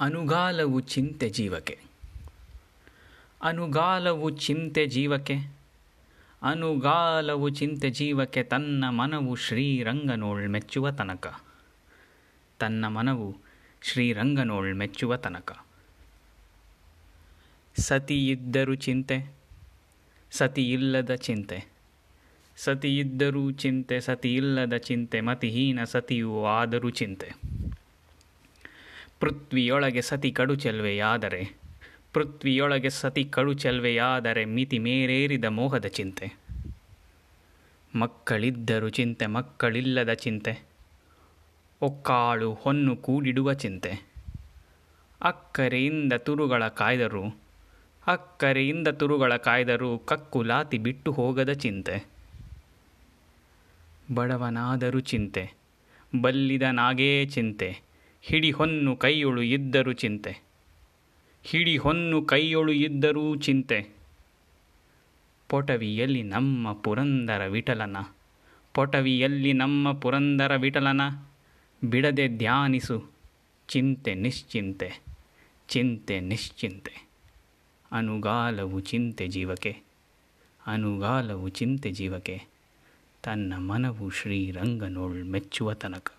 ಅನುಗಾಲವು ಚಿಂತೆ ಜೀವಕ್ಕೆ. ಅನುಗಾಲವು ಚಿಂತೆ ಜೀವಕ್ಕೆ. ಅನುಗಾಲವು ಚಿಂತೆ ಜೀವಕ್ಕೆ ತನ್ನ ಮನವು ಶ್ರೀರಂಗನೋಳ್ ಮೆಚ್ಚುವ ತನಕ. ತನ್ನ ಮನವು ಶ್ರೀರಂಗನೋಳ್ ಮೆಚ್ಚುವ ತನಕ. ಇದ್ದರು ಚಿಂತೆ ಸತಿ ಇಲ್ಲದ ಚಿಂತೆ. ಸತಿ ಇದ್ದರೂ ಚಿಂತೆ ಸತಿ ಇಲ್ಲದ ಚಿಂತೆ, ಮತಿಹೀನ ಸತಿಯೂ ಆದರೂ ಚಿಂತೆ. ಪೃಥ್ವಿಯೊಳಗೆ ಸತಿ ಕಡು ಚೆಲ್ವೆಯಾದರೆ ಪೃಥ್ವಿಯೊಳಗೆ ಸತಿ ಕಡು ಚೆಲ್ವೆಯಾದರೆ ಮಿತಿ ಮೇರೇರಿದ ಮೋಹದ ಚಿಂತೆ. ಮಕ್ಕಳಿದ್ದರು ಚಿಂತೆ, ಮಕ್ಕಳಿಲ್ಲದ ಚಿಂತೆ. ಒಕ್ಕಾಳು ಹೊನ್ನು ಕೂಡಿಡುವ ಚಿಂತೆ. ಅಕ್ಕರೆಯಿಂದ ತುರುಗಳ ಕಾಯ್ದರು, ಅಕ್ಕರೆಯಿಂದ ತುರುಗಳ ಕಾಯ್ದರು ಕಕ್ಕುಲಾತಿ ಬಿಟ್ಟು ಹೋಗದ ಚಿಂತೆ. ಬಡವನಾದರೂ ಚಿಂತೆ ಬಲ್ಲಿದನಾಗೇ ಚಿಂತೆ. ಹಿಡಿ ಹೊನ್ನು ಕೈಯೊಳು ಇದ್ದರೂ ಚಿಂತೆ. ಹಿಡಿ ಹೊನ್ನು ಕೈಯೊಳು ಇದ್ದರೂ ಚಿಂತೆ. ಪೊಟವಿಯಲ್ಲಿ ನಮ್ಮ ಪುರಂದರ ವಿಠಲನ. ಪೊಟವಿಯಲ್ಲಿ ನಮ್ಮ ಪುರಂದರ ವಿಠಲನ. ಬಿಡದೆ ಧ್ಯಾನಿಸು. ಚಿಂತೆ ನಿಶ್ಚಿಂತೆ. ಚಿಂತೆ ನಿಶ್ಚಿಂತೆ. ಅನುಗಾಲವು ಚಿಂತೆ ಜೀವಕ್ಕೆ. ಅನುಗಾಲವು ಚಿಂತೆ ಜೀವಕ್ಕೆ. ತನ್ನ ಮನವು ಶ್ರೀರಂಗನೋಳ್ ಮೆಚ್ಚುವ ತನಕ.